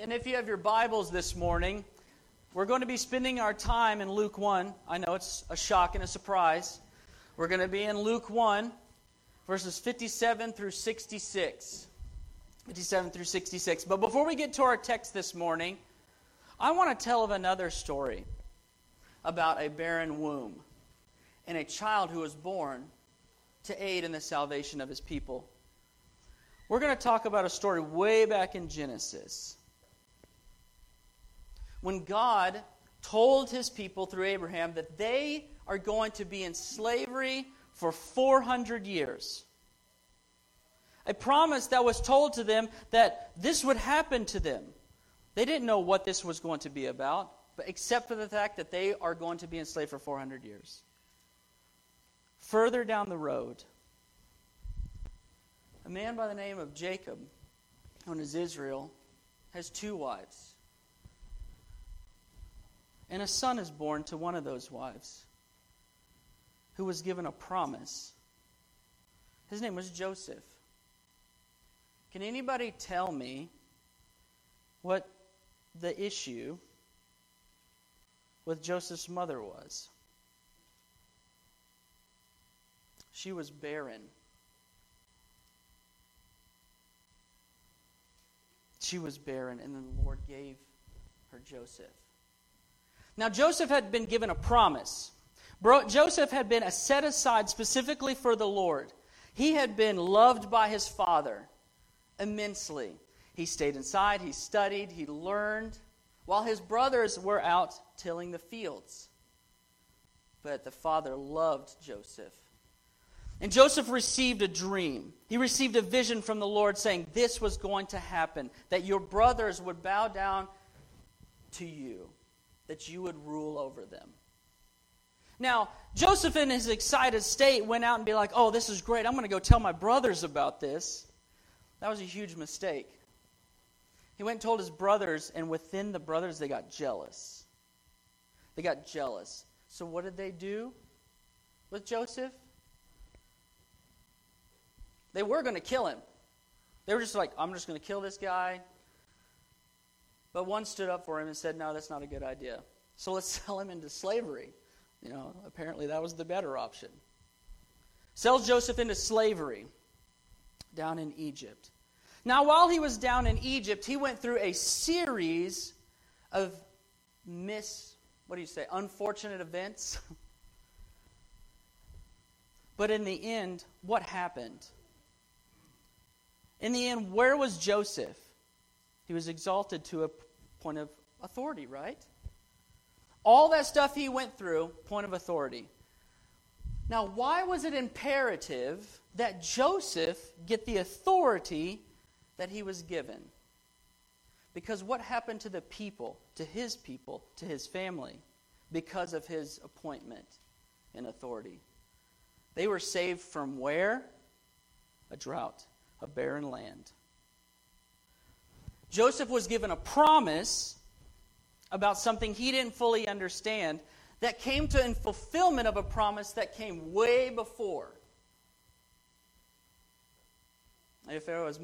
And if you have your Bibles this morning, we're going to be spending our time in Luke 1. I know it's a shock and a surprise. We're going to be in Luke 1, verses 57 through 66. 57 through 66. But before we get to our text this morning, I want to tell of another story about a barren womb and a child who was born to aid in the salvation of his people. We're going to talk about a story way back in Genesis. When God told his people through Abraham that they are going to be in slavery for 400 years. A promise that was told to them that this would happen to them. They didn't know what this was going to be about, but except for the fact that they are going to be enslaved for 400 years. Further down the road, a man by the name of Jacob, known as Israel, has two wives. And a son is born to one of those wives who was given a promise. His name was Joseph. Can anybody tell me what the issue with Joseph's mother was? She was barren. She was barren, and then the Lord gave her Joseph. Now, Joseph had been given a promise. Bro- Joseph had been set aside specifically for the Lord. He had been loved by his father immensely. He stayed inside, he studied, he learned, while his brothers were out tilling the fields. But the father loved Joseph. And Joseph received a dream. He received a vision from the Lord saying this was going to happen, that your brothers would bow down to you, that you would rule over them. Now, Joseph, in his excited state, went out and be like, oh, this is great. I'm going to go tell my brothers about this. That was a huge mistake. He went and told his brothers, and within the brothers, they got jealous. They got jealous. So, what did they do with Joseph? They were going to kill him. They were just like, I'm just going to kill this guy. But one stood up for him and said, No, that's not a good idea. So let's sell him into slavery. You know, apparently that was the better option. Sells Joseph into slavery down in Egypt. Now, while he was down in Egypt, he went through a series of miss, what do you say, unfortunate events. but in the end, what happened? In the end, where was Joseph? He was exalted to a point of authority, right? All that stuff he went through, point of authority. Now, why was it imperative that Joseph get the authority that he was given? Because what happened to the people, to his people, to his family, because of his appointment and authority? They were saved from where? A drought a barren land. Joseph was given a promise about something he didn't fully understand that came to in fulfillment of a promise that came way before. If it was,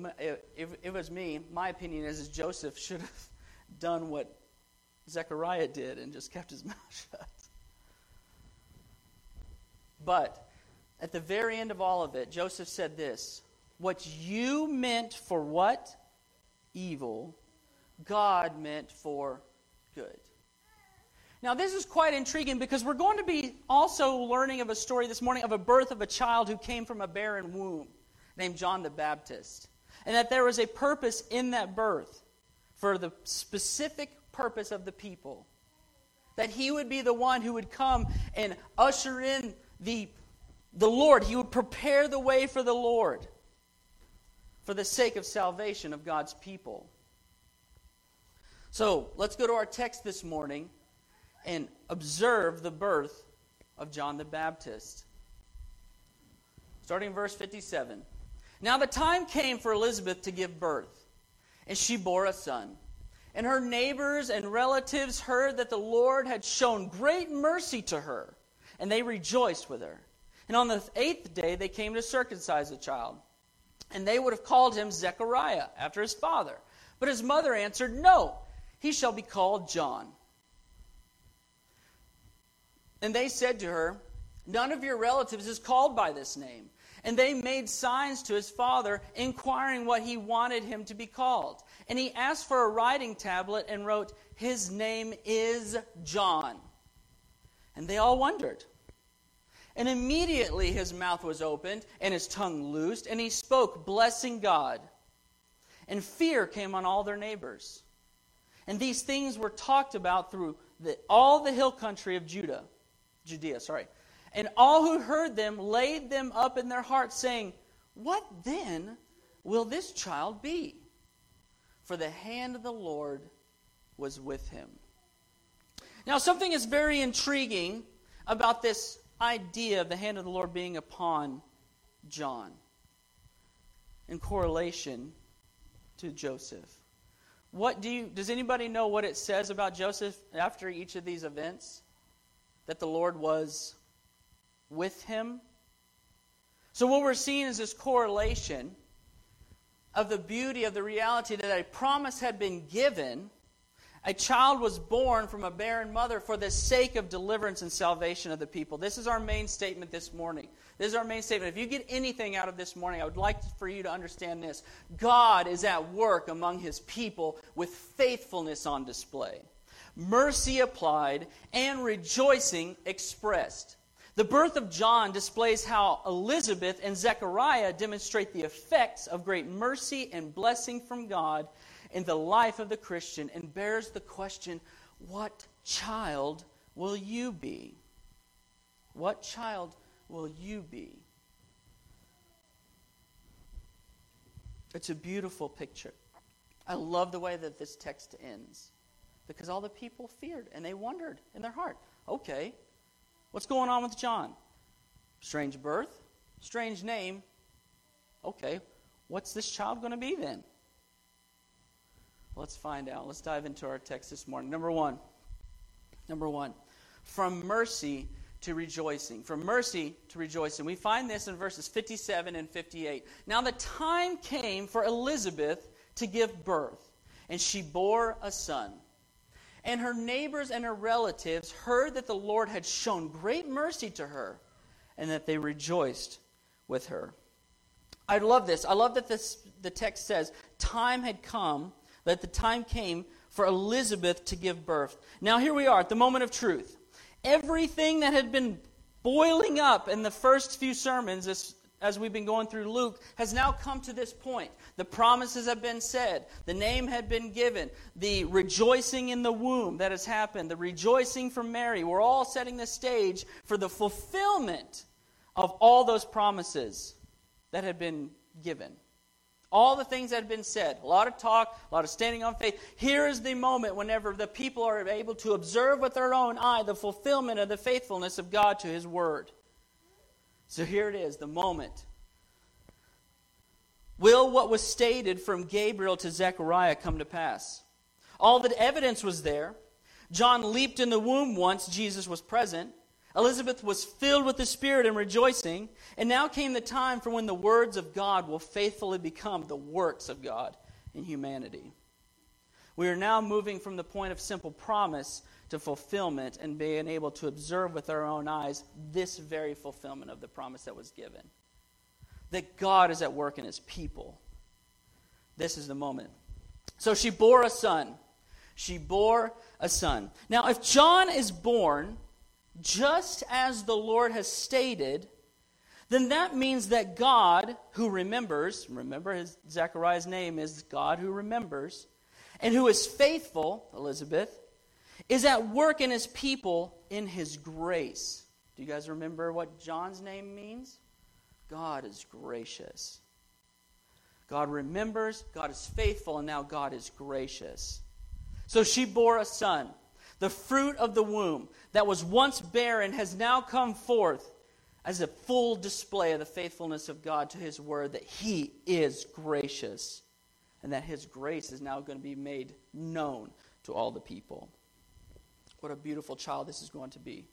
if it was me, my opinion is, is Joseph should have done what Zechariah did and just kept his mouth shut. But at the very end of all of it, Joseph said this what you meant for what? Evil, God meant for good. Now, this is quite intriguing because we're going to be also learning of a story this morning of a birth of a child who came from a barren womb named John the Baptist. And that there was a purpose in that birth for the specific purpose of the people. That he would be the one who would come and usher in the, the Lord. He would prepare the way for the Lord for the sake of salvation of God's people. So let's go to our text this morning and observe the birth of John the Baptist. Starting in verse 57. Now the time came for Elizabeth to give birth, and she bore a son. And her neighbors and relatives heard that the Lord had shown great mercy to her, and they rejoiced with her. And on the eighth day they came to circumcise the child and they would have called him Zechariah after his father. But his mother answered, No, he shall be called John. And they said to her, None of your relatives is called by this name. And they made signs to his father, inquiring what he wanted him to be called. And he asked for a writing tablet and wrote, His name is John. And they all wondered. And immediately his mouth was opened and his tongue loosed, and he spoke, blessing God. And fear came on all their neighbors. And these things were talked about through the, all the hill country of Judah, Judea, sorry. And all who heard them laid them up in their hearts, saying, What then will this child be? For the hand of the Lord was with him. Now, something is very intriguing about this idea of the hand of the Lord being upon John in correlation to Joseph. What do you does anybody know what it says about Joseph after each of these events? That the Lord was with him. So, what we're seeing is this correlation of the beauty of the reality that a promise had been given. A child was born from a barren mother for the sake of deliverance and salvation of the people. This is our main statement this morning. This is our main statement. If you get anything out of this morning, I would like for you to understand this God is at work among his people with faithfulness on display, mercy applied, and rejoicing expressed. The birth of John displays how Elizabeth and Zechariah demonstrate the effects of great mercy and blessing from God in the life of the Christian and bears the question what child will you be? What child will you be? It's a beautiful picture. I love the way that this text ends because all the people feared and they wondered in their heart okay, What's going on with John? Strange birth, strange name. Okay, what's this child going to be then? Let's find out. Let's dive into our text this morning. Number one. Number one. From mercy to rejoicing. From mercy to rejoicing. We find this in verses 57 and 58. Now the time came for Elizabeth to give birth, and she bore a son. And her neighbors and her relatives heard that the Lord had shown great mercy to her and that they rejoiced with her. I love this. I love that this, the text says, time had come, that the time came for Elizabeth to give birth. Now, here we are at the moment of truth. Everything that had been boiling up in the first few sermons, this as we've been going through Luke, has now come to this point. The promises have been said, the name had been given, the rejoicing in the womb that has happened, the rejoicing from Mary. We're all setting the stage for the fulfillment of all those promises that had been given. All the things that have been said, a lot of talk, a lot of standing on faith. Here is the moment whenever the people are able to observe with their own eye the fulfillment of the faithfulness of God to His Word. So here it is, the moment. Will what was stated from Gabriel to Zechariah come to pass? All the evidence was there. John leaped in the womb once Jesus was present. Elizabeth was filled with the Spirit and rejoicing. And now came the time for when the words of God will faithfully become the works of God in humanity. We are now moving from the point of simple promise to fulfillment and being able to observe with our own eyes this very fulfillment of the promise that was given. That God is at work in his people. This is the moment. So she bore a son. She bore a son. Now, if John is born just as the Lord has stated, then that means that God, who remembers, remember his, Zechariah's name is God who remembers, and who is faithful, Elizabeth, is at work in his people in his grace. Do you guys remember what John's name means? God is gracious. God remembers, God is faithful, and now God is gracious. So she bore a son. The fruit of the womb that was once barren has now come forth as a full display of the faithfulness of God to his word that he is gracious and that his grace is now going to be made known to all the people. What a beautiful child this is going to be.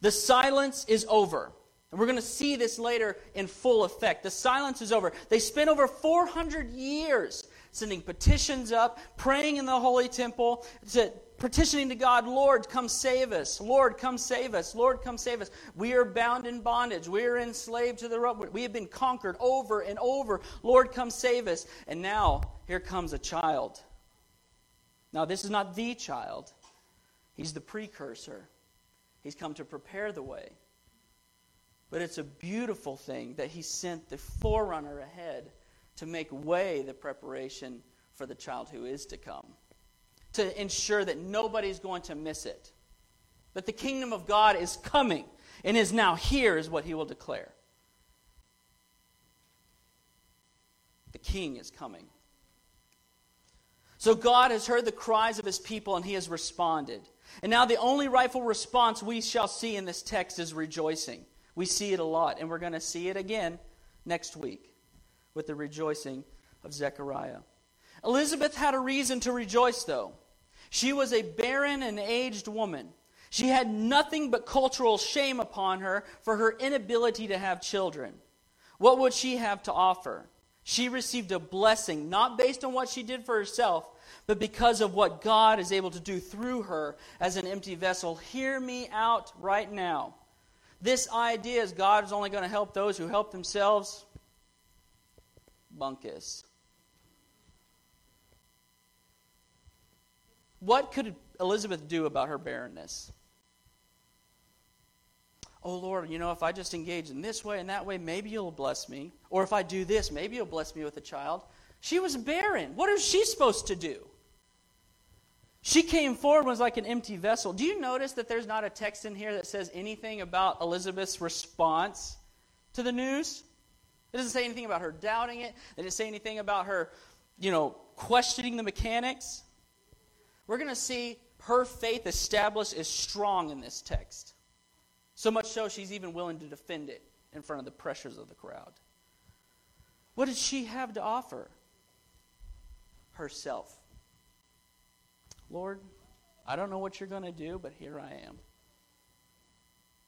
The silence is over. And we're going to see this later in full effect. The silence is over. They spent over 400 years sending petitions up, praying in the holy temple, to, petitioning to God, Lord, come save us. Lord, come save us. Lord, come save us. We are bound in bondage. We are enslaved to the Rome. We have been conquered over and over. Lord, come save us. And now, here comes a child. Now, this is not the child, he's the precursor. He's come to prepare the way. But it's a beautiful thing that he sent the forerunner ahead to make way the preparation for the child who is to come, to ensure that nobody's going to miss it. That the kingdom of God is coming and is now here, is what he will declare. The king is coming. So God has heard the cries of his people and he has responded. And now the only rightful response we shall see in this text is rejoicing. We see it a lot, and we're going to see it again next week with the rejoicing of Zechariah. Elizabeth had a reason to rejoice, though. She was a barren and aged woman. She had nothing but cultural shame upon her for her inability to have children. What would she have to offer? She received a blessing, not based on what she did for herself, but because of what God is able to do through her as an empty vessel. Hear me out right now. This idea is God is only going to help those who help themselves. Bunkus. What could Elizabeth do about her barrenness? Oh Lord, you know, if I just engage in this way and that way, maybe you'll bless me. Or if I do this, maybe you'll bless me with a child. She was barren. What is she supposed to do? She came forward was like an empty vessel. Do you notice that there's not a text in here that says anything about Elizabeth's response to the news? It doesn't say anything about her doubting it. It doesn't say anything about her, you know, questioning the mechanics. We're going to see her faith established as strong in this text. So much so she's even willing to defend it in front of the pressures of the crowd. What did she have to offer? Herself. Lord, I don't know what you're going to do, but here I am.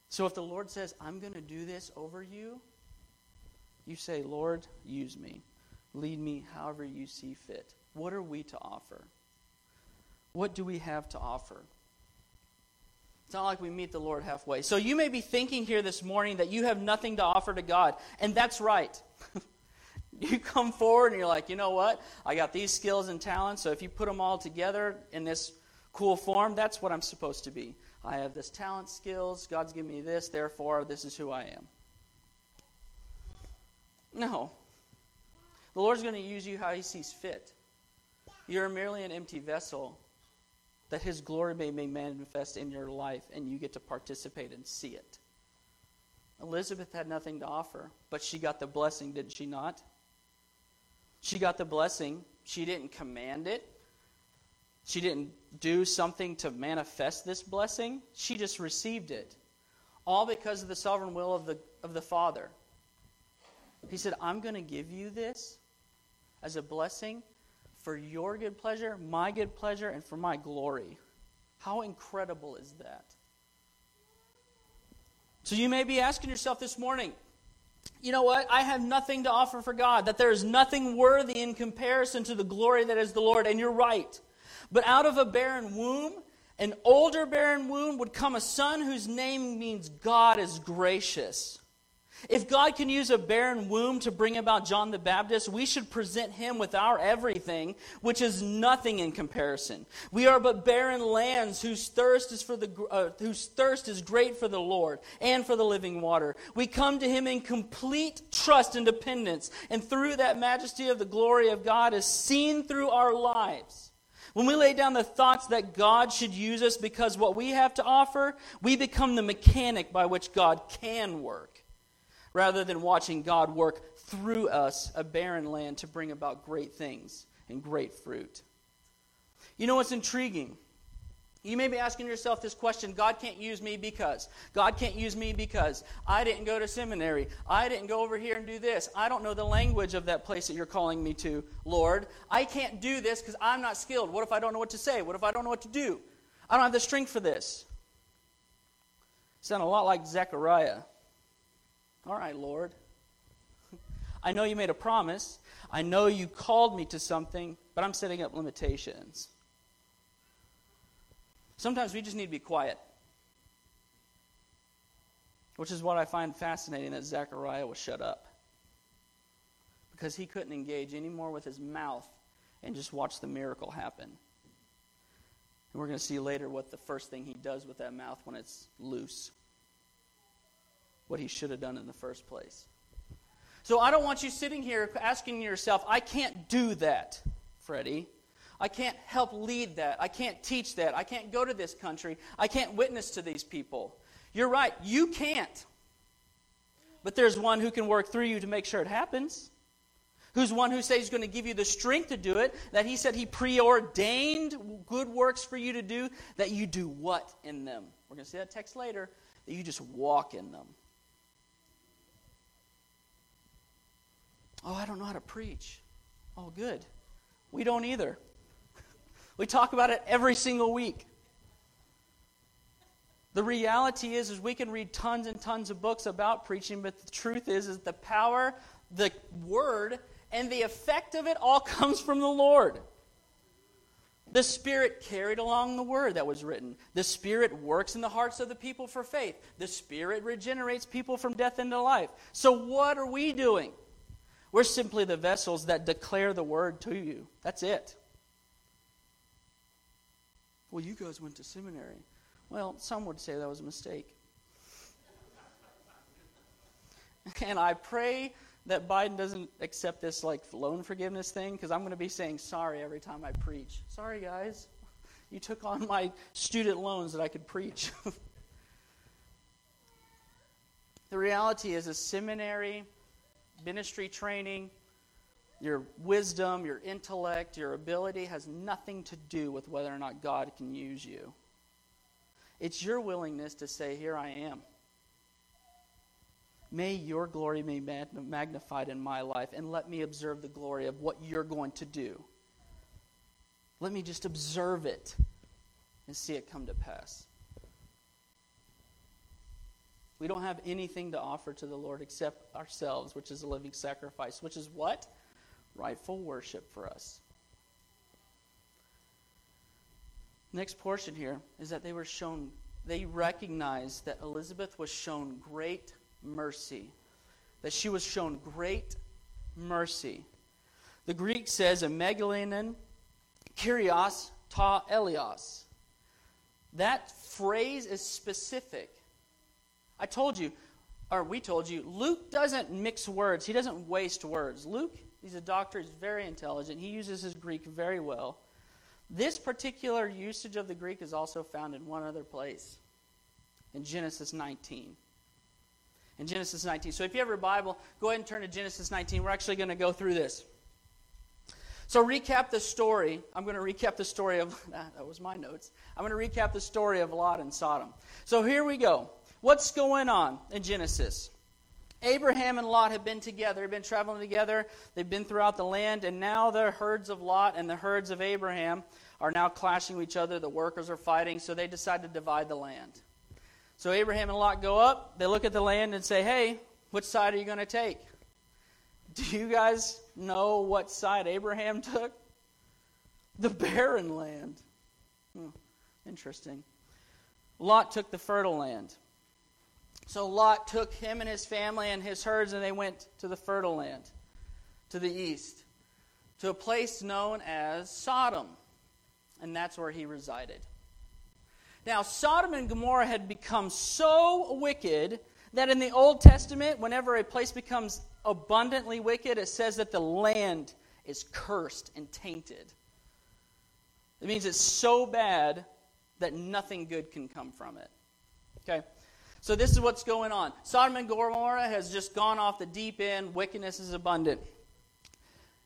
So if the Lord says, I'm going to do this over you, you say, Lord, use me. Lead me however you see fit. What are we to offer? What do we have to offer? It's not like we meet the Lord halfway. So you may be thinking here this morning that you have nothing to offer to God, and that's right. You come forward and you're like, you know what? I got these skills and talents, so if you put them all together in this cool form, that's what I'm supposed to be. I have this talent, skills, God's given me this, therefore, this is who I am. No. The Lord's going to use you how He sees fit. You're merely an empty vessel that His glory may, be manifest in your life, and you get to participate and see it. Elizabeth had nothing to offer, but she got the blessing, didn't she not? She got the blessing. She didn't command it. She didn't do something to manifest this blessing. She just received it. All because of the sovereign will of the, of the Father. He said, I'm going to give you this as a blessing for your good pleasure, my good pleasure, and for my glory. How incredible is that? So you may be asking yourself this morning, you know what? I have nothing to offer for God, that there is nothing worthy in comparison to the glory that is the Lord. And you're right. But out of a barren womb, an older barren womb, would come a son whose name means God is gracious. If God can use a barren womb to bring about John the Baptist, we should present him with our everything, which is nothing in comparison. We are but barren lands whose thirst is for the uh, whose thirst is great for the Lord and for the living water. We come to him in complete trust and dependence, and through that majesty of the glory of God is seen through our lives. When we lay down the thoughts that God should use us because what we have to offer, we become the mechanic by which God can work rather than watching God work through us a barren land to bring about great things and great fruit. You know what's intriguing? You may be asking yourself this question God can't use me because. God can't use me because I didn't go to seminary. I didn't go over here and do this. I don't know the language of that place that you're calling me to, Lord. I can't do this because I'm not skilled. What if I don't know what to say? What if I don't know what to do? I don't have the strength for this. Sound a lot like Zechariah. All right, Lord. I know you made a promise. I know you called me to something, but I'm setting up limitations. Sometimes we just need to be quiet. Which is what I find fascinating that Zechariah was shut up. Because he couldn't engage anymore with his mouth and just watch the miracle happen. And we're going to see later what the first thing he does with that mouth when it's loose. What he should have done in the first place. So I don't want you sitting here asking yourself, I can't do that, Freddie. I can't help lead that. I can't teach that. I can't go to this country. I can't witness to these people. You're right, you can't. But there's one who can work through you to make sure it happens. Who's one who says he's going to give you the strength to do it, that he said he preordained good works for you to do, that you do what in them? We're going to see that text later, that you just walk in them. Oh, I don't know how to preach. Oh, good. We don't either. We talk about it every single week. The reality is, is we can read tons and tons of books about preaching, but the truth is, is the power, the word, and the effect of it all comes from the Lord. The Spirit carried along the word that was written. The Spirit works in the hearts of the people for faith. The Spirit regenerates people from death into life. So, what are we doing? We're simply the vessels that declare the word to you. That's it. Well, you guys went to seminary. Well, some would say that was a mistake. and I pray that Biden doesn't accept this like loan forgiveness thing because I'm going to be saying sorry every time I preach. Sorry, guys. You took on my student loans that I could preach. the reality is a seminary, ministry training, your wisdom, your intellect, your ability has nothing to do with whether or not God can use you. It's your willingness to say, Here I am. May your glory be magnified in my life, and let me observe the glory of what you're going to do. Let me just observe it and see it come to pass. We don't have anything to offer to the Lord except ourselves, which is a living sacrifice, which is what? Rightful worship for us. Next portion here is that they were shown, they recognized that Elizabeth was shown great mercy. That she was shown great mercy. The Greek says, Megalanen, Kyrios, ta Elios. That phrase is specific. I told you, or we told you, Luke doesn't mix words. He doesn't waste words. Luke, he's a doctor, he's very intelligent. He uses his Greek very well. This particular usage of the Greek is also found in one other place in Genesis 19. In Genesis 19. So if you have your Bible, go ahead and turn to Genesis 19. We're actually going to go through this. So, recap the story. I'm going to recap the story of, that was my notes. I'm going to recap the story of Lot and Sodom. So, here we go. What's going on in Genesis? Abraham and Lot have been together, have been traveling together. They've been throughout the land, and now the herds of Lot and the herds of Abraham are now clashing with each other. The workers are fighting, so they decide to divide the land. So Abraham and Lot go up, they look at the land and say, Hey, which side are you going to take? Do you guys know what side Abraham took? The barren land. Hmm, interesting. Lot took the fertile land. So Lot took him and his family and his herds, and they went to the fertile land, to the east, to a place known as Sodom. And that's where he resided. Now, Sodom and Gomorrah had become so wicked that in the Old Testament, whenever a place becomes abundantly wicked, it says that the land is cursed and tainted. It means it's so bad that nothing good can come from it. Okay? So this is what's going on. Sodom and Gomorrah has just gone off the deep end. Wickedness is abundant.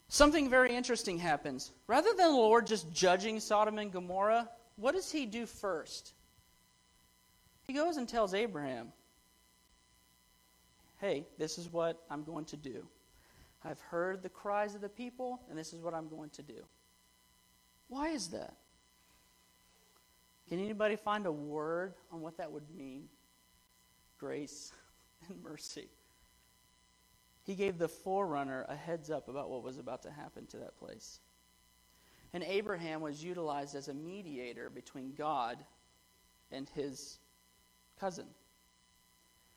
Something very interesting happens. Rather than the Lord just judging Sodom and Gomorrah, what does he do first? He goes and tells Abraham, Hey, this is what I'm going to do. I've heard the cries of the people, and this is what I'm going to do. Why is that? Can anybody find a word on what that would mean? Grace and mercy. he gave the forerunner a heads up about what was about to happen to that place. And Abraham was utilized as a mediator between God and his cousin.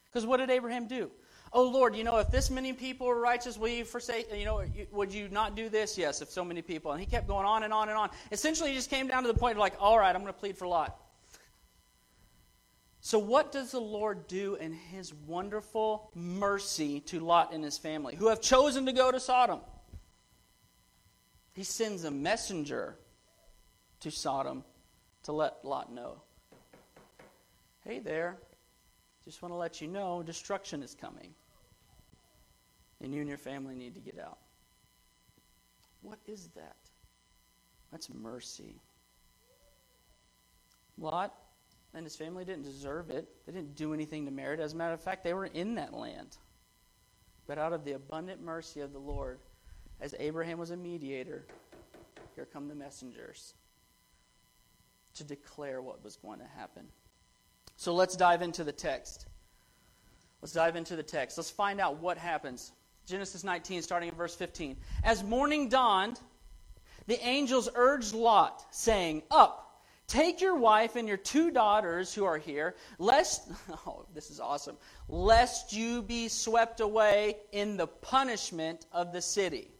Because what did Abraham do? Oh Lord, you know, if this many people are righteous, will you forsake, you know, would you not do this? Yes, if so many people. And he kept going on and on and on. Essentially, he just came down to the point of like, all right, I'm going to plead for Lot. So, what does the Lord do in his wonderful mercy to Lot and his family, who have chosen to go to Sodom? He sends a messenger to Sodom to let Lot know hey there, just want to let you know destruction is coming. And you and your family need to get out. What is that? That's mercy. Lot and his family didn't deserve it. They didn't do anything to merit it. As a matter of fact, they were in that land. But out of the abundant mercy of the Lord, as Abraham was a mediator, here come the messengers to declare what was going to happen. So let's dive into the text. Let's dive into the text. Let's find out what happens. Genesis 19, starting in verse 15. As morning dawned, the angels urged Lot, saying, Up! Take your wife and your two daughters who are here, lest, oh, this is awesome, lest you be swept away in the punishment of the city.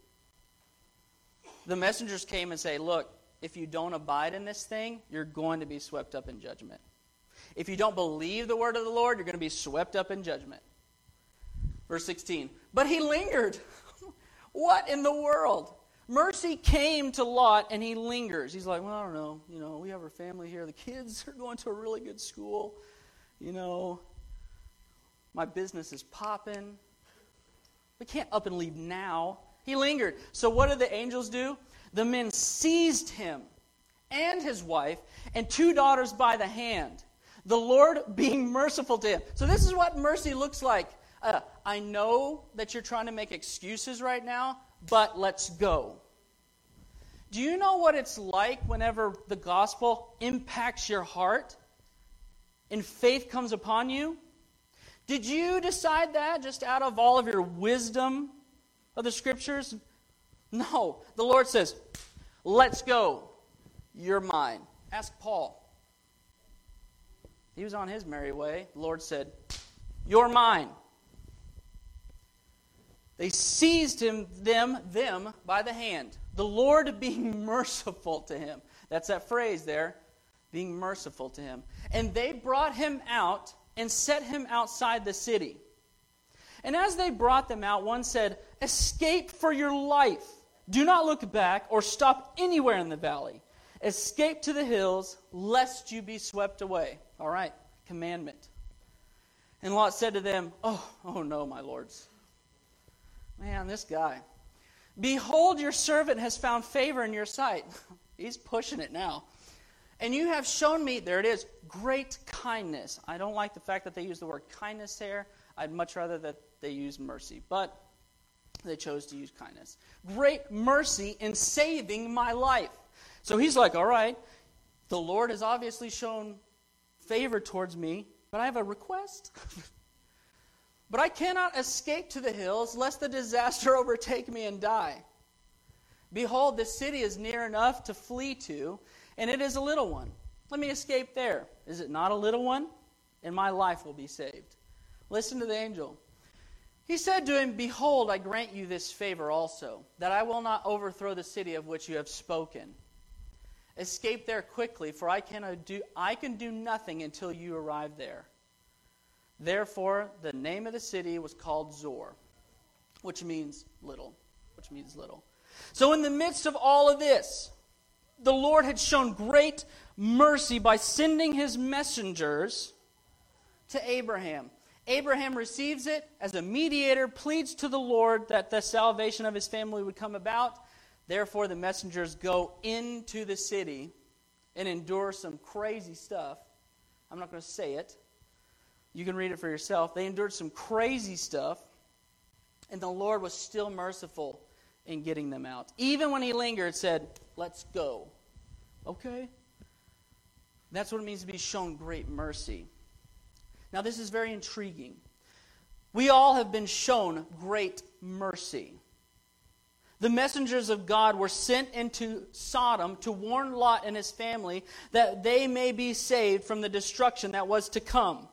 The messengers came and say, Look, if you don't abide in this thing, you're going to be swept up in judgment. If you don't believe the word of the Lord, you're going to be swept up in judgment. Verse 16. But he lingered. what in the world? Mercy came to Lot and he lingers. He's like, well, I don't know. You know, we have our family here. The kids are going to a really good school. You know, my business is popping. We can't up and leave now. He lingered. So, what did the angels do? The men seized him and his wife and two daughters by the hand, the Lord being merciful to him. So, this is what mercy looks like. Uh, I know that you're trying to make excuses right now, but let's go. Do you know what it's like whenever the gospel impacts your heart and faith comes upon you? Did you decide that just out of all of your wisdom of the scriptures? No. The Lord says, Let's go. You're mine. Ask Paul. He was on his merry way. The Lord said, You're mine. They seized him, them, them by the hand. The Lord being merciful to him. That's that phrase there, being merciful to him. And they brought him out and set him outside the city. And as they brought them out, one said, Escape for your life. Do not look back or stop anywhere in the valley. Escape to the hills, lest you be swept away. All right, commandment. And Lot said to them, Oh, oh no, my lords. Man, this guy. Behold, your servant has found favor in your sight. He's pushing it now. And you have shown me, there it is, great kindness. I don't like the fact that they use the word kindness there. I'd much rather that they use mercy. But they chose to use kindness. Great mercy in saving my life. So he's like, all right, the Lord has obviously shown favor towards me, but I have a request. But I cannot escape to the hills, lest the disaster overtake me and die. Behold, the city is near enough to flee to, and it is a little one. Let me escape there. Is it not a little one? And my life will be saved. Listen to the angel. He said to him, Behold, I grant you this favor also, that I will not overthrow the city of which you have spoken. Escape there quickly, for I, cannot do, I can do nothing until you arrive there. Therefore, the name of the city was called Zoar, which means little. Which means little. So, in the midst of all of this, the Lord had shown great mercy by sending his messengers to Abraham. Abraham receives it as a mediator, pleads to the Lord that the salvation of his family would come about. Therefore, the messengers go into the city and endure some crazy stuff. I'm not going to say it. You can read it for yourself. They endured some crazy stuff, and the Lord was still merciful in getting them out. Even when he lingered, said, Let's go. Okay? That's what it means to be shown great mercy. Now, this is very intriguing. We all have been shown great mercy. The messengers of God were sent into Sodom to warn Lot and his family that they may be saved from the destruction that was to come.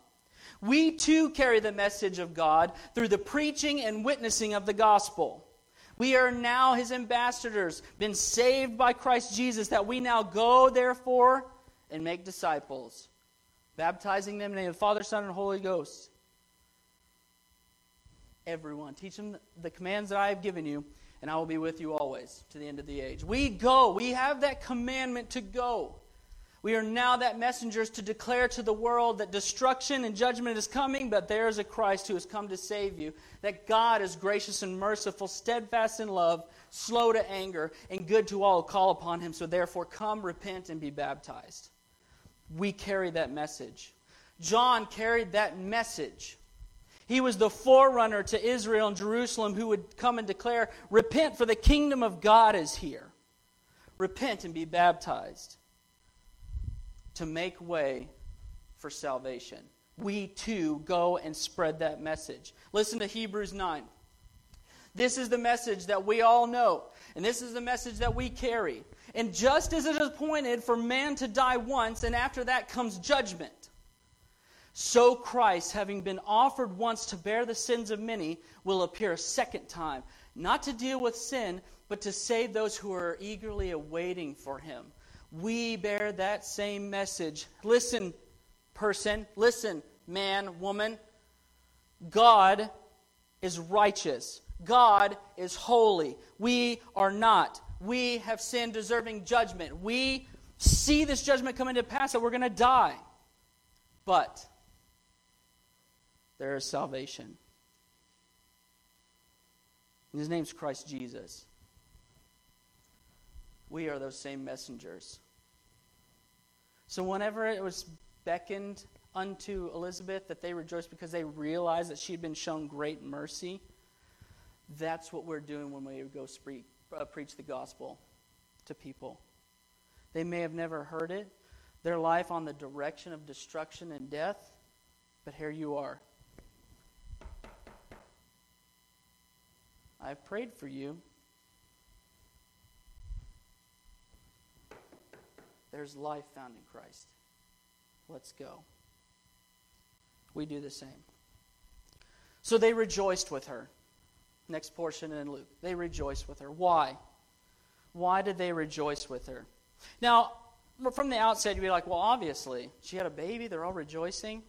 We too carry the message of God through the preaching and witnessing of the gospel. We are now his ambassadors, been saved by Christ Jesus, that we now go, therefore, and make disciples, baptizing them in the name of the Father, Son, and Holy Ghost. Everyone. Teach them the commands that I have given you, and I will be with you always to the end of the age. We go. We have that commandment to go. We are now that messengers to declare to the world that destruction and judgment is coming, but there is a Christ who has come to save you. That God is gracious and merciful, steadfast in love, slow to anger, and good to all who call upon him. So therefore, come, repent, and be baptized. We carry that message. John carried that message. He was the forerunner to Israel and Jerusalem who would come and declare, Repent, for the kingdom of God is here. Repent and be baptized to make way for salvation. We too go and spread that message. Listen to Hebrews 9. This is the message that we all know, and this is the message that we carry. And just as it is appointed for man to die once, and after that comes judgment, so Christ, having been offered once to bear the sins of many, will appear a second time, not to deal with sin, but to save those who are eagerly awaiting for him we bear that same message. Listen, person, listen, man, woman. God is righteous. God is holy. We are not. We have sinned, deserving judgment. We see this judgment coming to pass that we're going to die. But there is salvation. His name's Christ Jesus we are those same messengers. So, whenever it was beckoned unto Elizabeth that they rejoiced because they realized that she had been shown great mercy, that's what we're doing when we go uh, preach the gospel to people. They may have never heard it, their life on the direction of destruction and death, but here you are. I've prayed for you. There's life found in Christ. Let's go. We do the same. So they rejoiced with her. Next portion in Luke. They rejoiced with her. Why? Why did they rejoice with her? Now, from the outset, you'd be like, well, obviously, she had a baby, they're all rejoicing.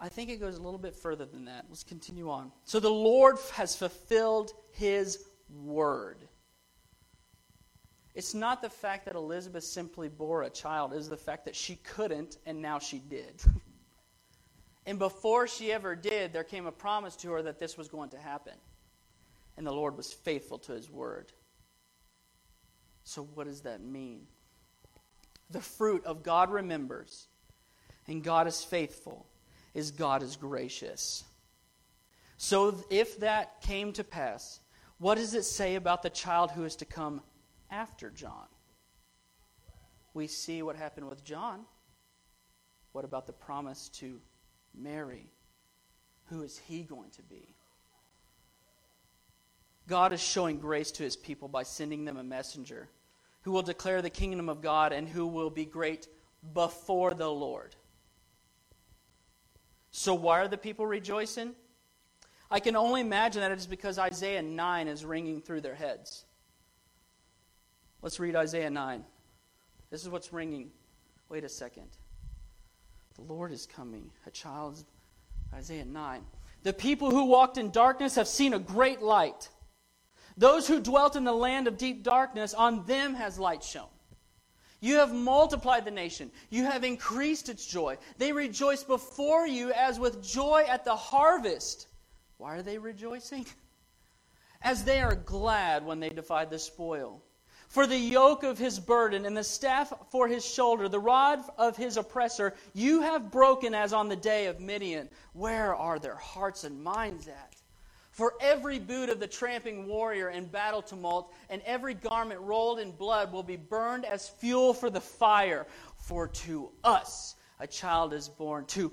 I think it goes a little bit further than that. Let's continue on. So the Lord has fulfilled his word. It's not the fact that Elizabeth simply bore a child, it is the fact that she couldn't and now she did. and before she ever did, there came a promise to her that this was going to happen. And the Lord was faithful to his word. So, what does that mean? The fruit of God remembers and God is faithful is God is gracious. So, if that came to pass, what does it say about the child who is to come after John. We see what happened with John. What about the promise to Mary? Who is he going to be? God is showing grace to his people by sending them a messenger who will declare the kingdom of God and who will be great before the Lord. So, why are the people rejoicing? I can only imagine that it is because Isaiah 9 is ringing through their heads. Let's read Isaiah 9. This is what's ringing. Wait a second. The Lord is coming. A child's Isaiah 9. The people who walked in darkness have seen a great light. Those who dwelt in the land of deep darkness, on them has light shone. You have multiplied the nation. You have increased its joy. They rejoice before you as with joy at the harvest. Why are they rejoicing? As they are glad when they divide the spoil. For the yoke of his burden and the staff for his shoulder, the rod of his oppressor, you have broken as on the day of Midian. Where are their hearts and minds at? For every boot of the tramping warrior in battle tumult, and every garment rolled in blood will be burned as fuel for the fire. For to us a child is born, to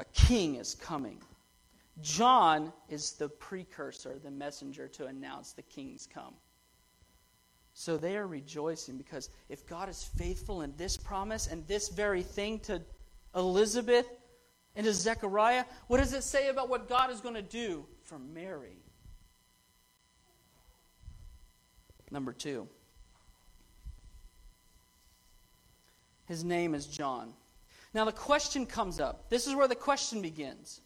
a king is coming. John is the precursor, the messenger to announce the king's come. So they are rejoicing because if God is faithful in this promise and this very thing to Elizabeth and to Zechariah, what does it say about what God is going to do for Mary? Number two. His name is John. Now the question comes up. This is where the question begins.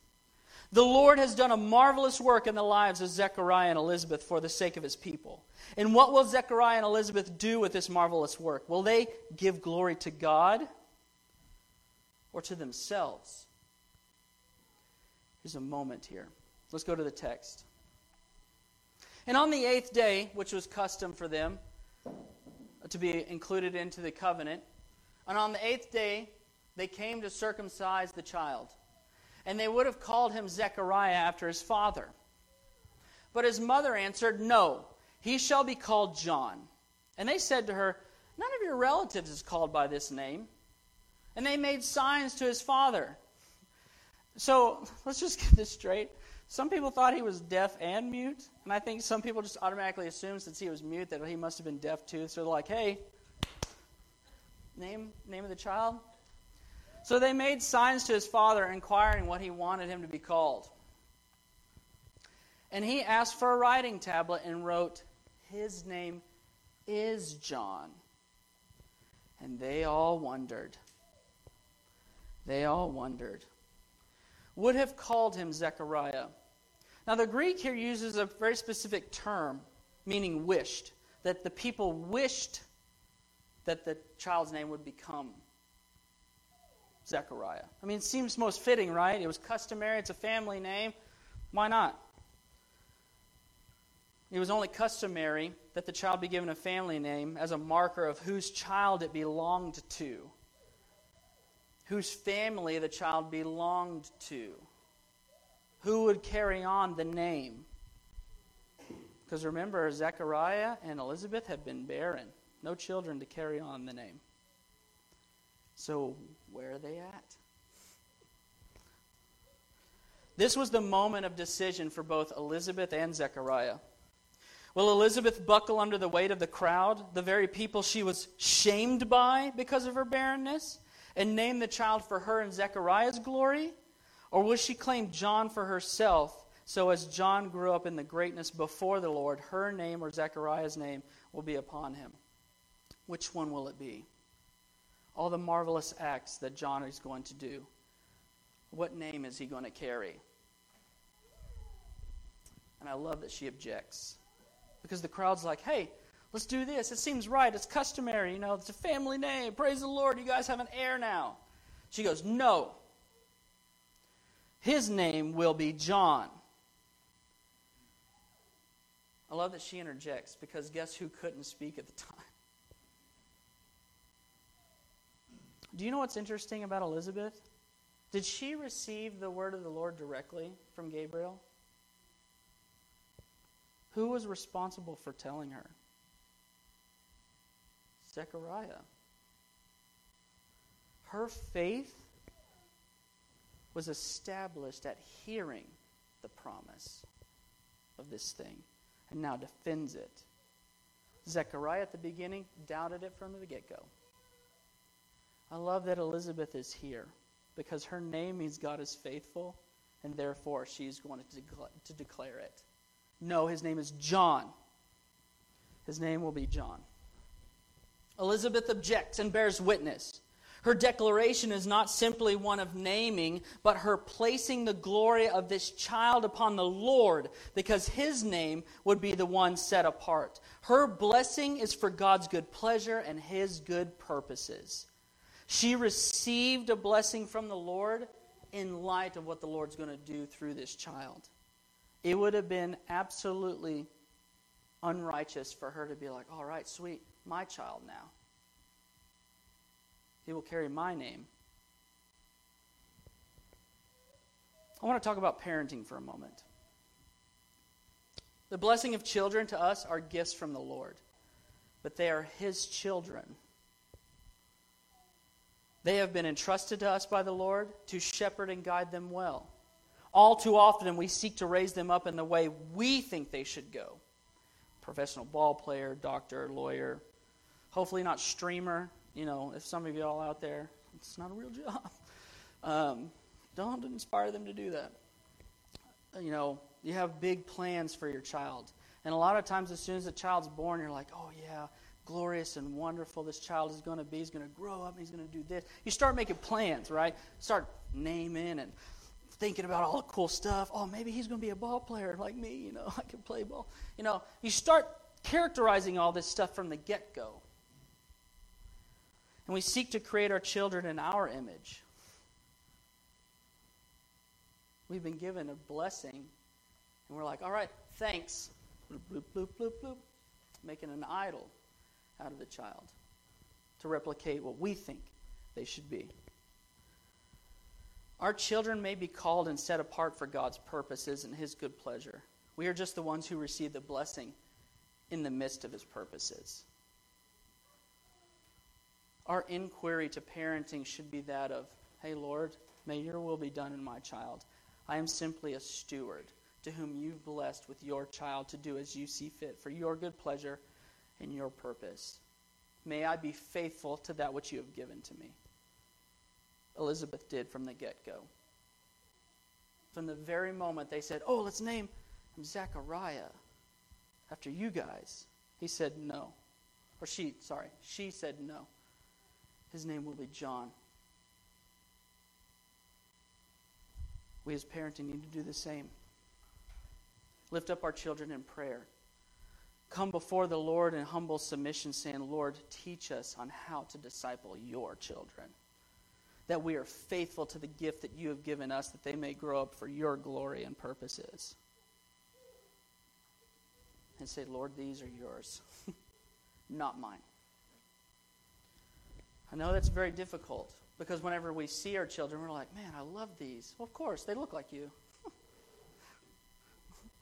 The Lord has done a marvelous work in the lives of Zechariah and Elizabeth for the sake of his people. And what will Zechariah and Elizabeth do with this marvelous work? Will they give glory to God or to themselves? Here's a moment here. Let's go to the text. And on the eighth day, which was custom for them to be included into the covenant, and on the eighth day, they came to circumcise the child. And they would have called him Zechariah after his father. But his mother answered, No, he shall be called John. And they said to her, None of your relatives is called by this name. And they made signs to his father. So let's just get this straight. Some people thought he was deaf and mute, and I think some people just automatically assumed since he was mute that he must have been deaf too. So they're like, "Hey, name name of the child, so they made signs to his father, inquiring what he wanted him to be called. And he asked for a writing tablet and wrote, His name is John. And they all wondered. They all wondered. Would have called him Zechariah. Now, the Greek here uses a very specific term, meaning wished, that the people wished that the child's name would become Zechariah. I mean, it seems most fitting, right? It was customary, it's a family name. Why not? It was only customary that the child be given a family name as a marker of whose child it belonged to, whose family the child belonged to, who would carry on the name. Because remember, Zechariah and Elizabeth had been barren, no children to carry on the name. So, where are they at? This was the moment of decision for both Elizabeth and Zechariah. Will Elizabeth buckle under the weight of the crowd, the very people she was shamed by because of her barrenness, and name the child for her and Zechariah's glory? Or will she claim John for herself, so as John grew up in the greatness before the Lord, her name or Zechariah's name will be upon him? Which one will it be? All the marvelous acts that John is going to do, what name is he going to carry? And I love that she objects. Because the crowd's like, hey, let's do this. It seems right. It's customary. You know, it's a family name. Praise the Lord. You guys have an heir now. She goes, no. His name will be John. I love that she interjects because guess who couldn't speak at the time? Do you know what's interesting about Elizabeth? Did she receive the word of the Lord directly from Gabriel? Who was responsible for telling her? Zechariah. Her faith was established at hearing the promise of this thing and now defends it. Zechariah at the beginning doubted it from the get go. I love that Elizabeth is here because her name means God is faithful, and therefore she's going to, to declare it. No, his name is John. His name will be John. Elizabeth objects and bears witness. Her declaration is not simply one of naming, but her placing the glory of this child upon the Lord, because his name would be the one set apart. Her blessing is for God's good pleasure and his good purposes. She received a blessing from the Lord in light of what the Lord's going to do through this child. It would have been absolutely unrighteous for her to be like, all right, sweet, my child now. He will carry my name. I want to talk about parenting for a moment. The blessing of children to us are gifts from the Lord, but they are His children. They have been entrusted to us by the Lord to shepherd and guide them well. All too often, we seek to raise them up in the way we think they should go professional ball player, doctor, lawyer, hopefully not streamer. You know, if some of y'all out there, it's not a real job. Um, don't inspire them to do that. You know, you have big plans for your child. And a lot of times, as soon as the child's born, you're like, oh, yeah, glorious and wonderful this child is going to be. He's going to grow up and he's going to do this. You start making plans, right? Start naming and thinking about all the cool stuff. Oh, maybe he's going to be a ball player like me. You know, I can play ball. You know, you start characterizing all this stuff from the get go. And we seek to create our children in our image. We've been given a blessing, and we're like, all right, thanks. Bloop, bloop, bloop, bloop, bloop. Making an idol out of the child to replicate what we think they should be. Our children may be called and set apart for God's purposes and His good pleasure. We are just the ones who receive the blessing in the midst of His purposes. Our inquiry to parenting should be that of, Hey, Lord, may your will be done in my child. I am simply a steward to whom you've blessed with your child to do as you see fit for your good pleasure and your purpose. May I be faithful to that which you have given to me. Elizabeth did from the get go. From the very moment they said, Oh, let's name him Zechariah after you guys, he said no. Or she, sorry, she said no. His name will be John. We as parenting need to do the same. Lift up our children in prayer. Come before the Lord in humble submission, saying, Lord, teach us on how to disciple your children. That we are faithful to the gift that you have given us, that they may grow up for your glory and purposes. And say, Lord, these are yours, not mine. I know that's very difficult because whenever we see our children, we're like, man, I love these. Well, of course, they look like you.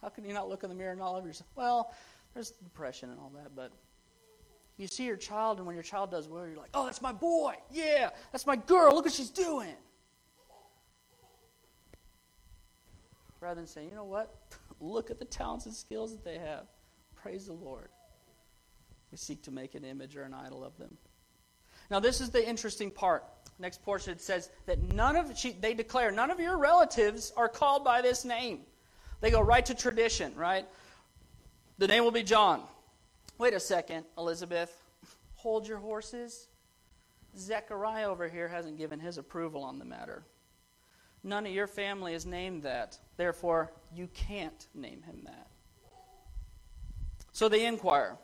How can you not look in the mirror and all of yourself? Well, there's depression and all that, but you see your child, and when your child does well, you're like, oh, that's my boy. Yeah, that's my girl. Look what she's doing. Rather than saying, you know what? Look at the talents and skills that they have. Praise the Lord. We seek to make an image or an idol of them. Now, this is the interesting part. Next portion it says that none of she, they declare none of your relatives are called by this name. They go right to tradition, right? The name will be John. Wait a second, Elizabeth. Hold your horses. Zechariah over here hasn't given his approval on the matter. None of your family is named that. Therefore, you can't name him that. So they inquire.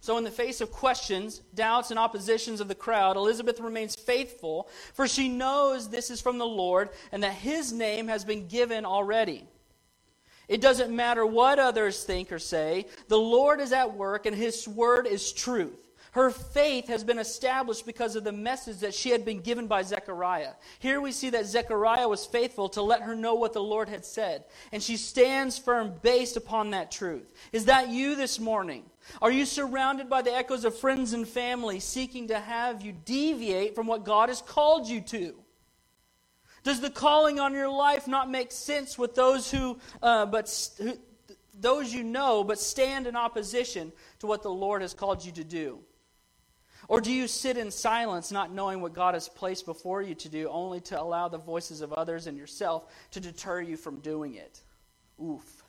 So, in the face of questions, doubts, and oppositions of the crowd, Elizabeth remains faithful, for she knows this is from the Lord and that his name has been given already. It doesn't matter what others think or say, the Lord is at work and his word is truth. Her faith has been established because of the message that she had been given by Zechariah. Here we see that Zechariah was faithful to let her know what the Lord had said, and she stands firm based upon that truth. Is that you this morning? Are you surrounded by the echoes of friends and family seeking to have you deviate from what God has called you to? Does the calling on your life not make sense with those who, uh, but who, those you know, but stand in opposition to what the Lord has called you to do? Or do you sit in silence, not knowing what God has placed before you to do, only to allow the voices of others and yourself to deter you from doing it? Oof.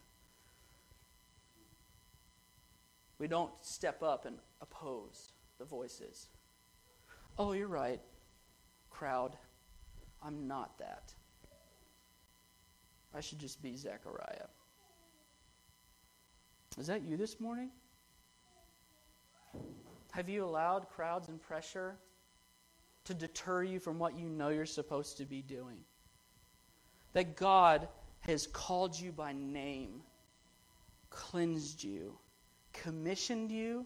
We don't step up and oppose the voices. Oh, you're right, crowd. I'm not that. I should just be Zechariah. Is that you this morning? Have you allowed crowds and pressure to deter you from what you know you're supposed to be doing? that God has called you by name, cleansed you, commissioned you,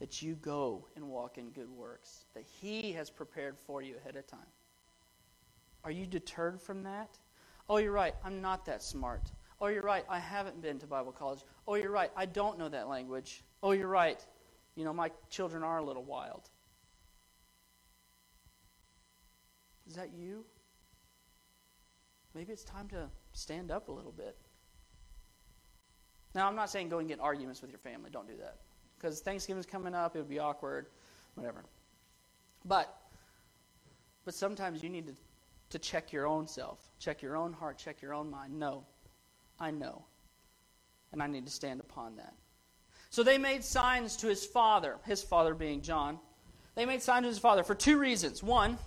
that you go and walk in good works, that He has prepared for you ahead of time. Are you deterred from that? Oh, you're right, I'm not that smart. Oh, you're right, I haven't been to Bible college. Oh, you're right, I don't know that language. Oh, you're right, you know, my children are a little wild. Is that you? Maybe it's time to stand up a little bit. Now, I'm not saying go and get arguments with your family. Don't do that. Because Thanksgiving's coming up, it would be awkward, whatever. But, but sometimes you need to, to check your own self, check your own heart, check your own mind. No, I know. And I need to stand upon that. So they made signs to his father, his father being John. They made signs to his father for two reasons. One,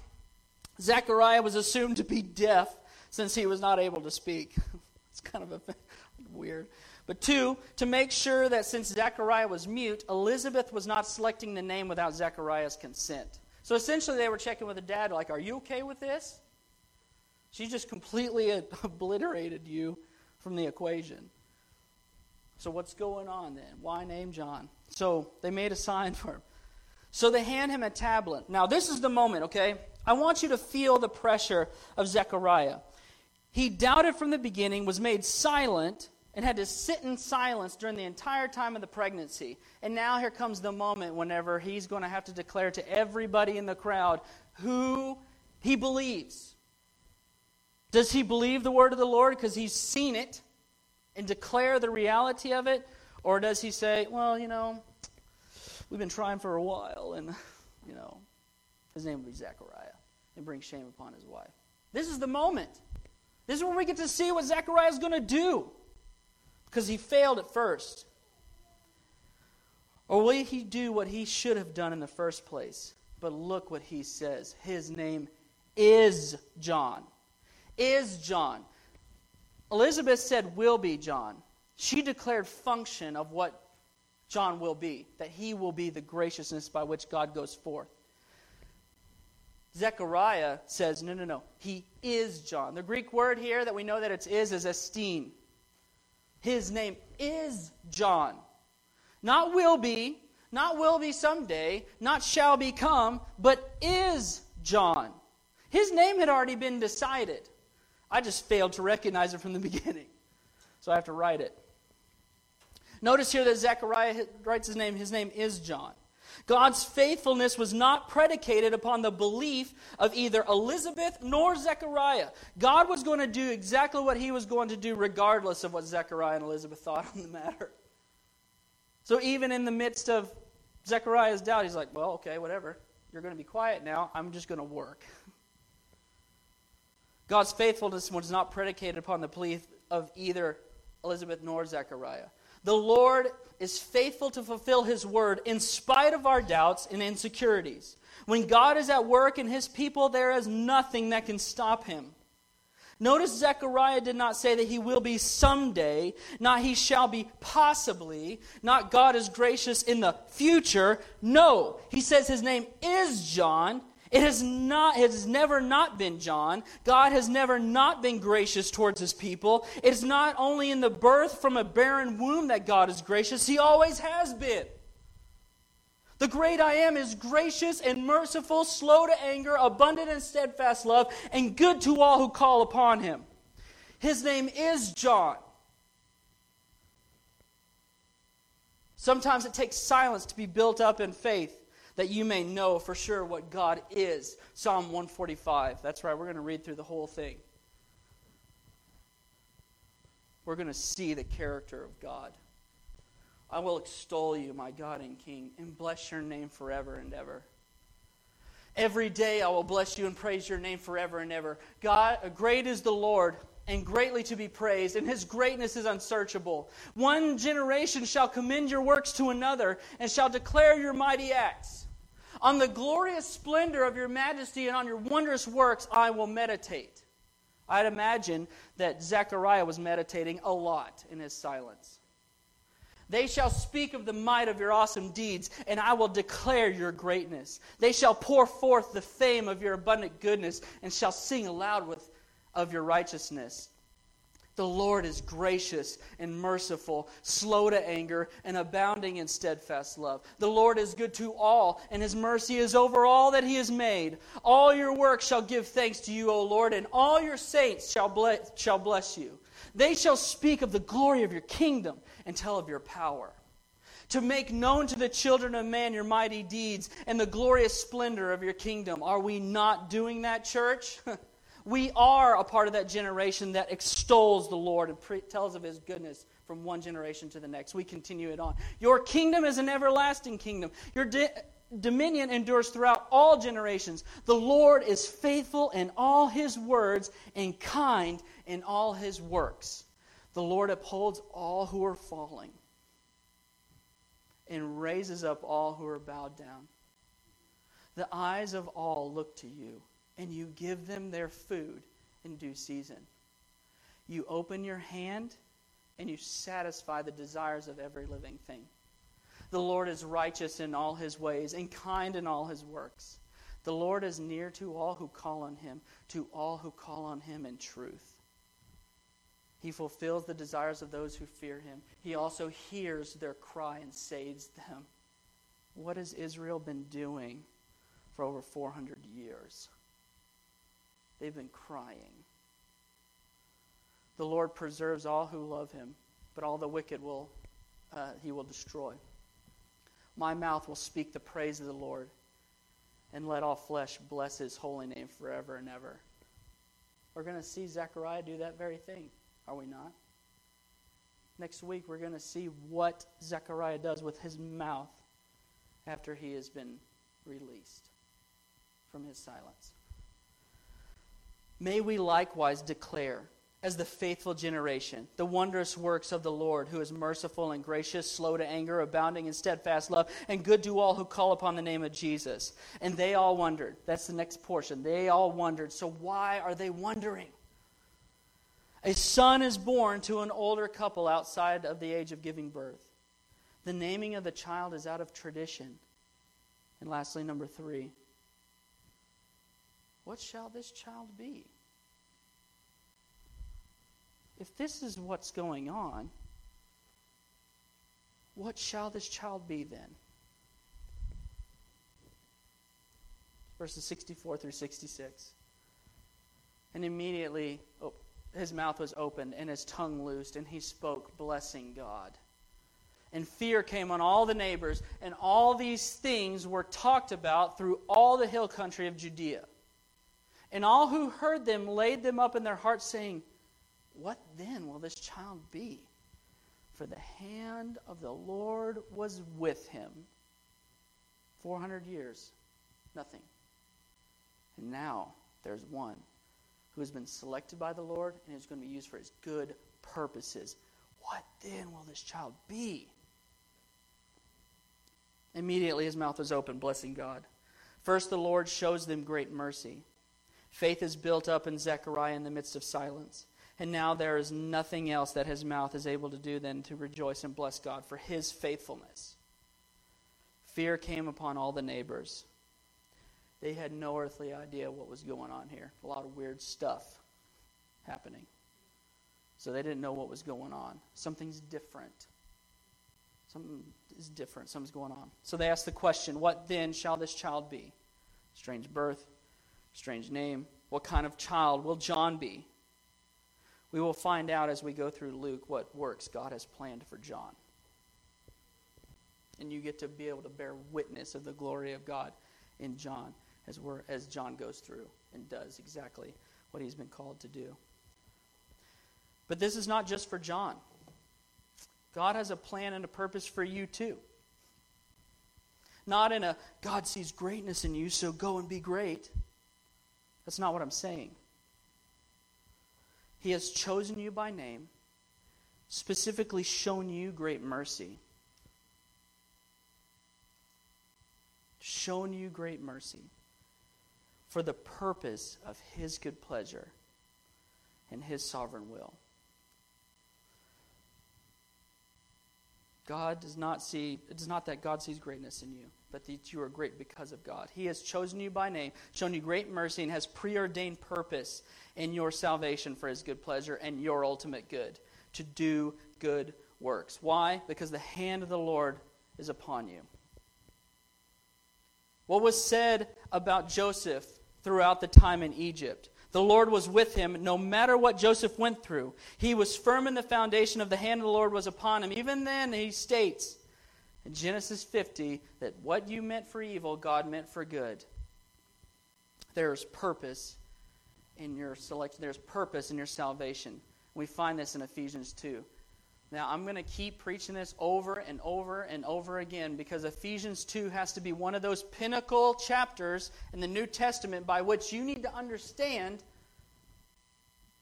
Zechariah was assumed to be deaf since he was not able to speak. it's kind of a, weird. But two, to make sure that since Zechariah was mute, Elizabeth was not selecting the name without Zechariah's consent. So essentially, they were checking with the dad, like, Are you okay with this? She just completely obliterated you from the equation. So, what's going on then? Why name John? So, they made a sign for him. So, they hand him a tablet. Now, this is the moment, okay? I want you to feel the pressure of Zechariah. He doubted from the beginning, was made silent, and had to sit in silence during the entire time of the pregnancy. And now here comes the moment whenever he's going to have to declare to everybody in the crowd who he believes. Does he believe the word of the Lord because he's seen it and declare the reality of it? Or does he say, well, you know, we've been trying for a while, and, you know, his name will be Zechariah, and bring shame upon his wife? This is the moment. This is where we get to see what Zechariah is going to do because he failed at first. Or will he do what he should have done in the first place? But look what he says. His name is John. Is John. Elizabeth said, will be John. She declared function of what John will be, that he will be the graciousness by which God goes forth. Zechariah says, no, no, no. He is John. The Greek word here that we know that it's is is estin. His name is John. Not will be, not will be someday, not shall become, but is John. His name had already been decided. I just failed to recognize it from the beginning. So I have to write it. Notice here that Zechariah writes his name. His name is John. God's faithfulness was not predicated upon the belief of either Elizabeth nor Zechariah. God was going to do exactly what he was going to do, regardless of what Zechariah and Elizabeth thought on the matter. So even in the midst of Zechariah's doubt, he's like, well, okay, whatever. You're going to be quiet now. I'm just going to work. God's faithfulness was not predicated upon the belief of either Elizabeth nor Zechariah. The Lord is faithful to fulfill his word in spite of our doubts and insecurities. When God is at work in his people, there is nothing that can stop him. Notice Zechariah did not say that he will be someday, not he shall be possibly, not God is gracious in the future. No, he says his name is John, it has not it has never not been John. God has never not been gracious towards his people. It is not only in the birth from a barren womb that God is gracious, he always has been. The great I am is gracious and merciful, slow to anger, abundant in steadfast love, and good to all who call upon him. His name is John. Sometimes it takes silence to be built up in faith that you may know for sure what God is. Psalm 145. That's right, we're going to read through the whole thing. We're going to see the character of God. I will extol you, my God and King, and bless your name forever and ever. Every day I will bless you and praise your name forever and ever. God, great is the Lord and greatly to be praised, and his greatness is unsearchable. One generation shall commend your works to another, and shall declare your mighty acts. On the glorious splendor of your majesty and on your wondrous works I will meditate. I'd imagine that Zechariah was meditating a lot in his silence. They shall speak of the might of your awesome deeds, and I will declare your greatness. They shall pour forth the fame of your abundant goodness, and shall sing aloud with of your righteousness. The Lord is gracious and merciful, slow to anger, and abounding in steadfast love. The Lord is good to all, and his mercy is over all that he has made. All your works shall give thanks to you, O Lord, and all your saints shall bless, shall bless you. They shall speak of the glory of your kingdom and tell of your power. To make known to the children of man your mighty deeds and the glorious splendor of your kingdom. Are we not doing that, church? We are a part of that generation that extols the Lord and pre- tells of his goodness from one generation to the next. We continue it on. Your kingdom is an everlasting kingdom. Your di- dominion endures throughout all generations. The Lord is faithful in all his words and kind in all his works. The Lord upholds all who are falling and raises up all who are bowed down. The eyes of all look to you and you give them their food in due season. You open your hand and you satisfy the desires of every living thing. The Lord is righteous in all his ways and kind in all his works. The Lord is near to all who call on him, to all who call on him in truth. He fulfills the desires of those who fear him. He also hears their cry and saves them. What has Israel been doing for over 400 years? They've been crying. The Lord preserves all who love him, but all the wicked will uh, he will destroy. My mouth will speak the praise of the Lord, and let all flesh bless his holy name forever and ever. We're going to see Zechariah do that very thing, are we not? Next week, we're going to see what Zechariah does with his mouth after he has been released from his silence. May we likewise declare, as the faithful generation, the wondrous works of the Lord, who is merciful and gracious, slow to anger, abounding in steadfast love, and good to all who call upon the name of Jesus. And they all wondered. That's the next portion. They all wondered. So, why are they wondering? A son is born to an older couple outside of the age of giving birth. The naming of the child is out of tradition. And lastly, number three, what shall this child be? If this is what's going on, what shall this child be then? Verses 64 through 66. And immediately oh, his mouth was opened and his tongue loosed, and he spoke, blessing God. And fear came on all the neighbors, and all these things were talked about through all the hill country of Judea. And all who heard them laid them up in their hearts, saying, What then will this child be? For the hand of the Lord was with him. 400 years, nothing. And now there's one who has been selected by the Lord and is going to be used for his good purposes. What then will this child be? Immediately his mouth was open, blessing God. First, the Lord shows them great mercy. Faith is built up in Zechariah in the midst of silence. And now there is nothing else that his mouth is able to do than to rejoice and bless God for his faithfulness. Fear came upon all the neighbors. They had no earthly idea what was going on here. A lot of weird stuff happening. So they didn't know what was going on. Something's different. Something is different. Something's going on. So they asked the question What then shall this child be? Strange birth, Strange name. What kind of child will John be? We will find out as we go through Luke what works God has planned for John. And you get to be able to bear witness of the glory of God in John as, we're, as John goes through and does exactly what he's been called to do. But this is not just for John. God has a plan and a purpose for you too. Not in a God sees greatness in you, so go and be great. That's not what I'm saying. He has chosen you by name, specifically shown you great mercy. Shown you great mercy for the purpose of His good pleasure and His sovereign will. God does not see, it is not that God sees greatness in you, but that you are great because of God. He has chosen you by name, shown you great mercy, and has preordained purpose in your salvation for his good pleasure and your ultimate good, to do good works. Why? Because the hand of the Lord is upon you. What was said about Joseph throughout the time in Egypt? The Lord was with him no matter what Joseph went through. He was firm in the foundation of the hand of the Lord was upon him. Even then, he states in Genesis 50 that what you meant for evil, God meant for good. There's purpose in your selection, there's purpose in your salvation. We find this in Ephesians 2. Now, I'm going to keep preaching this over and over and over again because Ephesians 2 has to be one of those pinnacle chapters in the New Testament by which you need to understand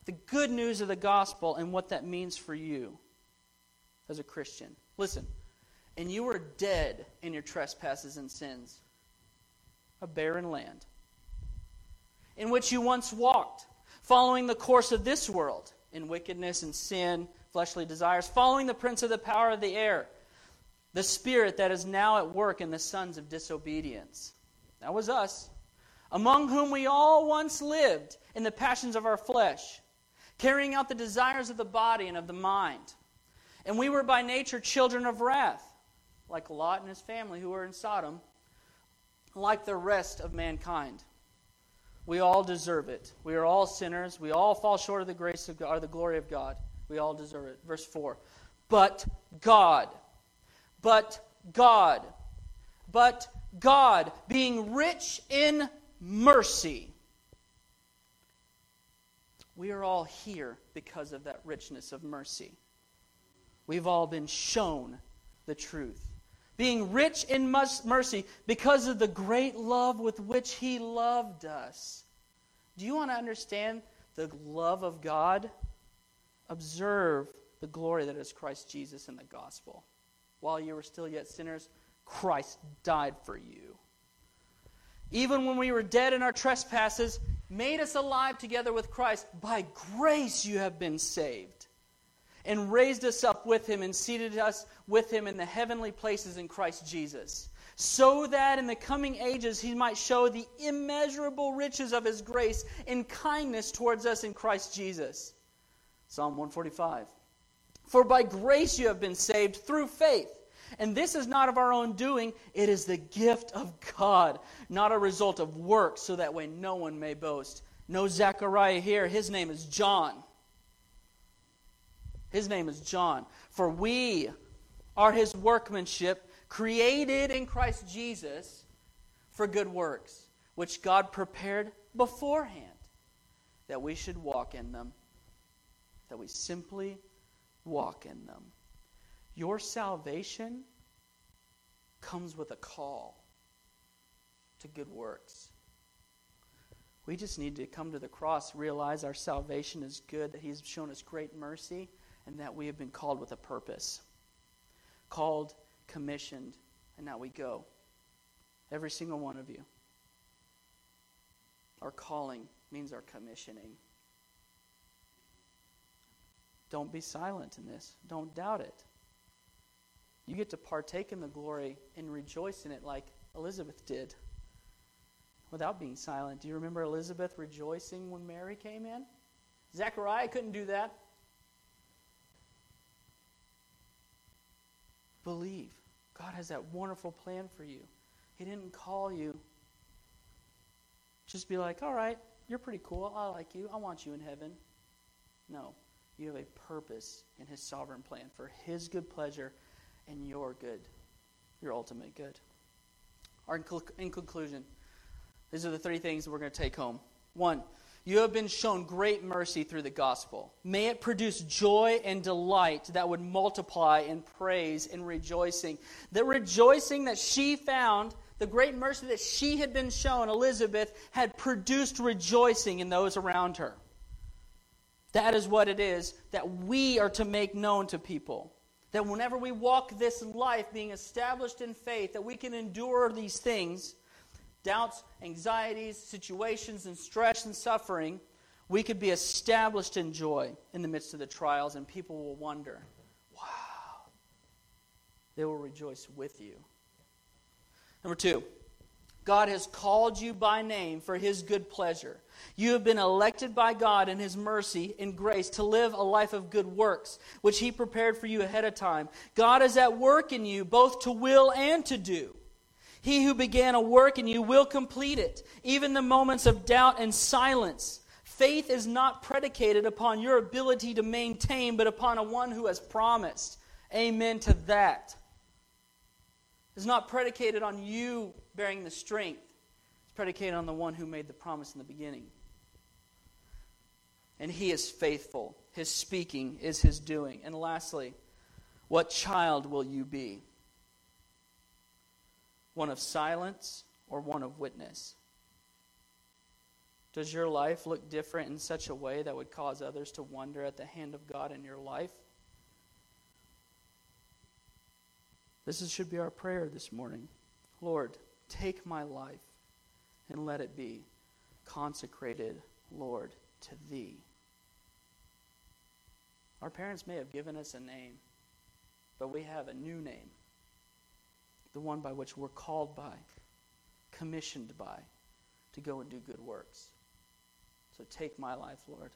the good news of the gospel and what that means for you as a Christian. Listen, and you were dead in your trespasses and sins, a barren land, in which you once walked, following the course of this world in wickedness and sin fleshly desires, following the prince of the power of the air, the spirit that is now at work in the sons of disobedience. That was us, among whom we all once lived in the passions of our flesh, carrying out the desires of the body and of the mind. And we were by nature children of wrath, like Lot and his family who were in Sodom, like the rest of mankind. We all deserve it. We are all sinners. We all fall short of the grace of God, or the glory of God. We all deserve it. Verse 4. But God, but God, but God, being rich in mercy. We are all here because of that richness of mercy. We've all been shown the truth. Being rich in mercy because of the great love with which He loved us. Do you want to understand the love of God? Observe the glory that is Christ Jesus in the gospel. While you were still yet sinners, Christ died for you. Even when we were dead in our trespasses, made us alive together with Christ. By grace you have been saved. And raised us up with him and seated us with him in the heavenly places in Christ Jesus. So that in the coming ages he might show the immeasurable riches of his grace in kindness towards us in Christ Jesus. Psalm 145. For by grace you have been saved through faith. And this is not of our own doing, it is the gift of God, not a result of works, so that way no one may boast. No Zechariah here, his name is John. His name is John. For we are his workmanship, created in Christ Jesus for good works, which God prepared beforehand that we should walk in them that we simply walk in them. Your salvation comes with a call to good works. We just need to come to the cross, realize our salvation is good, that He's shown us great mercy, and that we have been called with a purpose. Called, commissioned, and now we go. Every single one of you. Our calling means our commissioning. Don't be silent in this. Don't doubt it. You get to partake in the glory and rejoice in it like Elizabeth did without being silent. Do you remember Elizabeth rejoicing when Mary came in? Zechariah couldn't do that. Believe. God has that wonderful plan for you. He didn't call you. Just be like, all right, you're pretty cool. I like you. I want you in heaven. No. You have a purpose in His sovereign plan for His good pleasure and your good, your ultimate good. Our, in conclusion, these are the three things we're going to take home. One, you have been shown great mercy through the gospel. May it produce joy and delight that would multiply in praise and rejoicing. The rejoicing that she found, the great mercy that she had been shown, Elizabeth, had produced rejoicing in those around her. That is what it is that we are to make known to people. That whenever we walk this life being established in faith, that we can endure these things doubts, anxieties, situations, and stress and suffering we could be established in joy in the midst of the trials, and people will wonder, wow, they will rejoice with you. Number two, God has called you by name for his good pleasure. You have been elected by God in his mercy and grace to live a life of good works, which he prepared for you ahead of time. God is at work in you, both to will and to do. He who began a work in you will complete it, even the moments of doubt and silence. Faith is not predicated upon your ability to maintain, but upon a one who has promised. Amen to that. It's not predicated on you bearing the strength, predicated on the one who made the promise in the beginning. And he is faithful. His speaking is his doing. And lastly, what child will you be? One of silence or one of witness? Does your life look different in such a way that would cause others to wonder at the hand of God in your life? This should be our prayer this morning. Lord, take my life and let it be consecrated, Lord, to Thee. Our parents may have given us a name, but we have a new name, the one by which we're called by, commissioned by, to go and do good works. So take my life, Lord,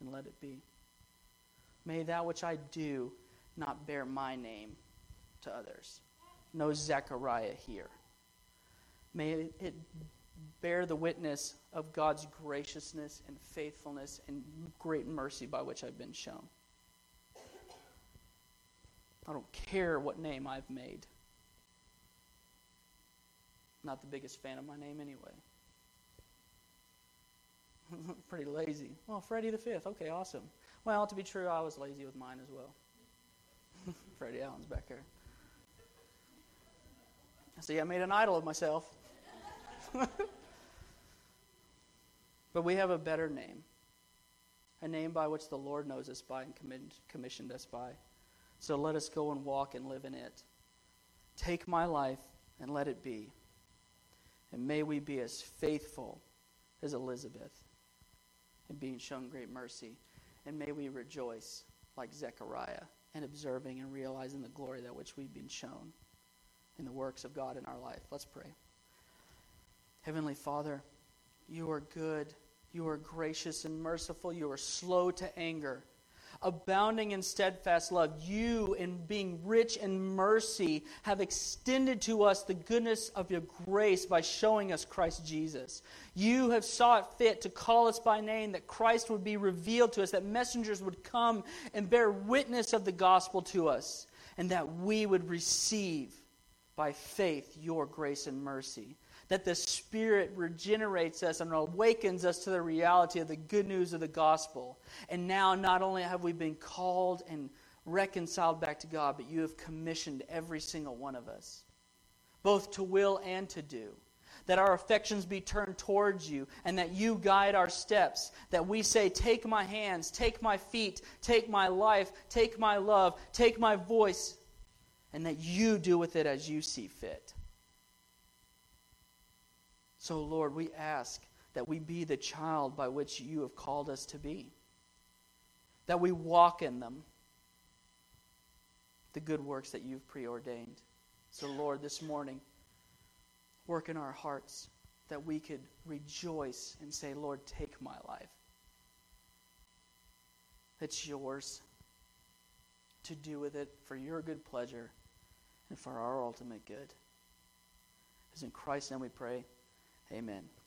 and let it be. May that which I do not bear my name to others. No Zechariah here. May it bear the witness of God's graciousness and faithfulness and great mercy by which I've been shown. I don't care what name I've made. Not the biggest fan of my name anyway. Pretty lazy. Well, Freddie the Fifth. Okay, awesome. Well, to be true, I was lazy with mine as well. Freddie Allen's back there. See, I made an idol of myself. but we have a better name, a name by which the Lord knows us by and commissioned us by. So let us go and walk and live in it. Take my life and let it be. And may we be as faithful as Elizabeth in being shown great mercy. And may we rejoice like Zechariah in observing and realizing the glory that which we've been shown in the works of God in our life. Let's pray. Heavenly Father, you are good. You are gracious and merciful. You are slow to anger, abounding in steadfast love. You, in being rich in mercy, have extended to us the goodness of your grace by showing us Christ Jesus. You have sought fit to call us by name, that Christ would be revealed to us, that messengers would come and bear witness of the gospel to us, and that we would receive by faith your grace and mercy. That the Spirit regenerates us and awakens us to the reality of the good news of the gospel. And now, not only have we been called and reconciled back to God, but you have commissioned every single one of us, both to will and to do. That our affections be turned towards you, and that you guide our steps. That we say, Take my hands, take my feet, take my life, take my love, take my voice, and that you do with it as you see fit. So, Lord, we ask that we be the child by which you have called us to be, that we walk in them, the good works that you've preordained. So, Lord, this morning, work in our hearts that we could rejoice and say, Lord, take my life. It's yours to do with it for your good pleasure and for our ultimate good. As in Christ's name we pray, amen.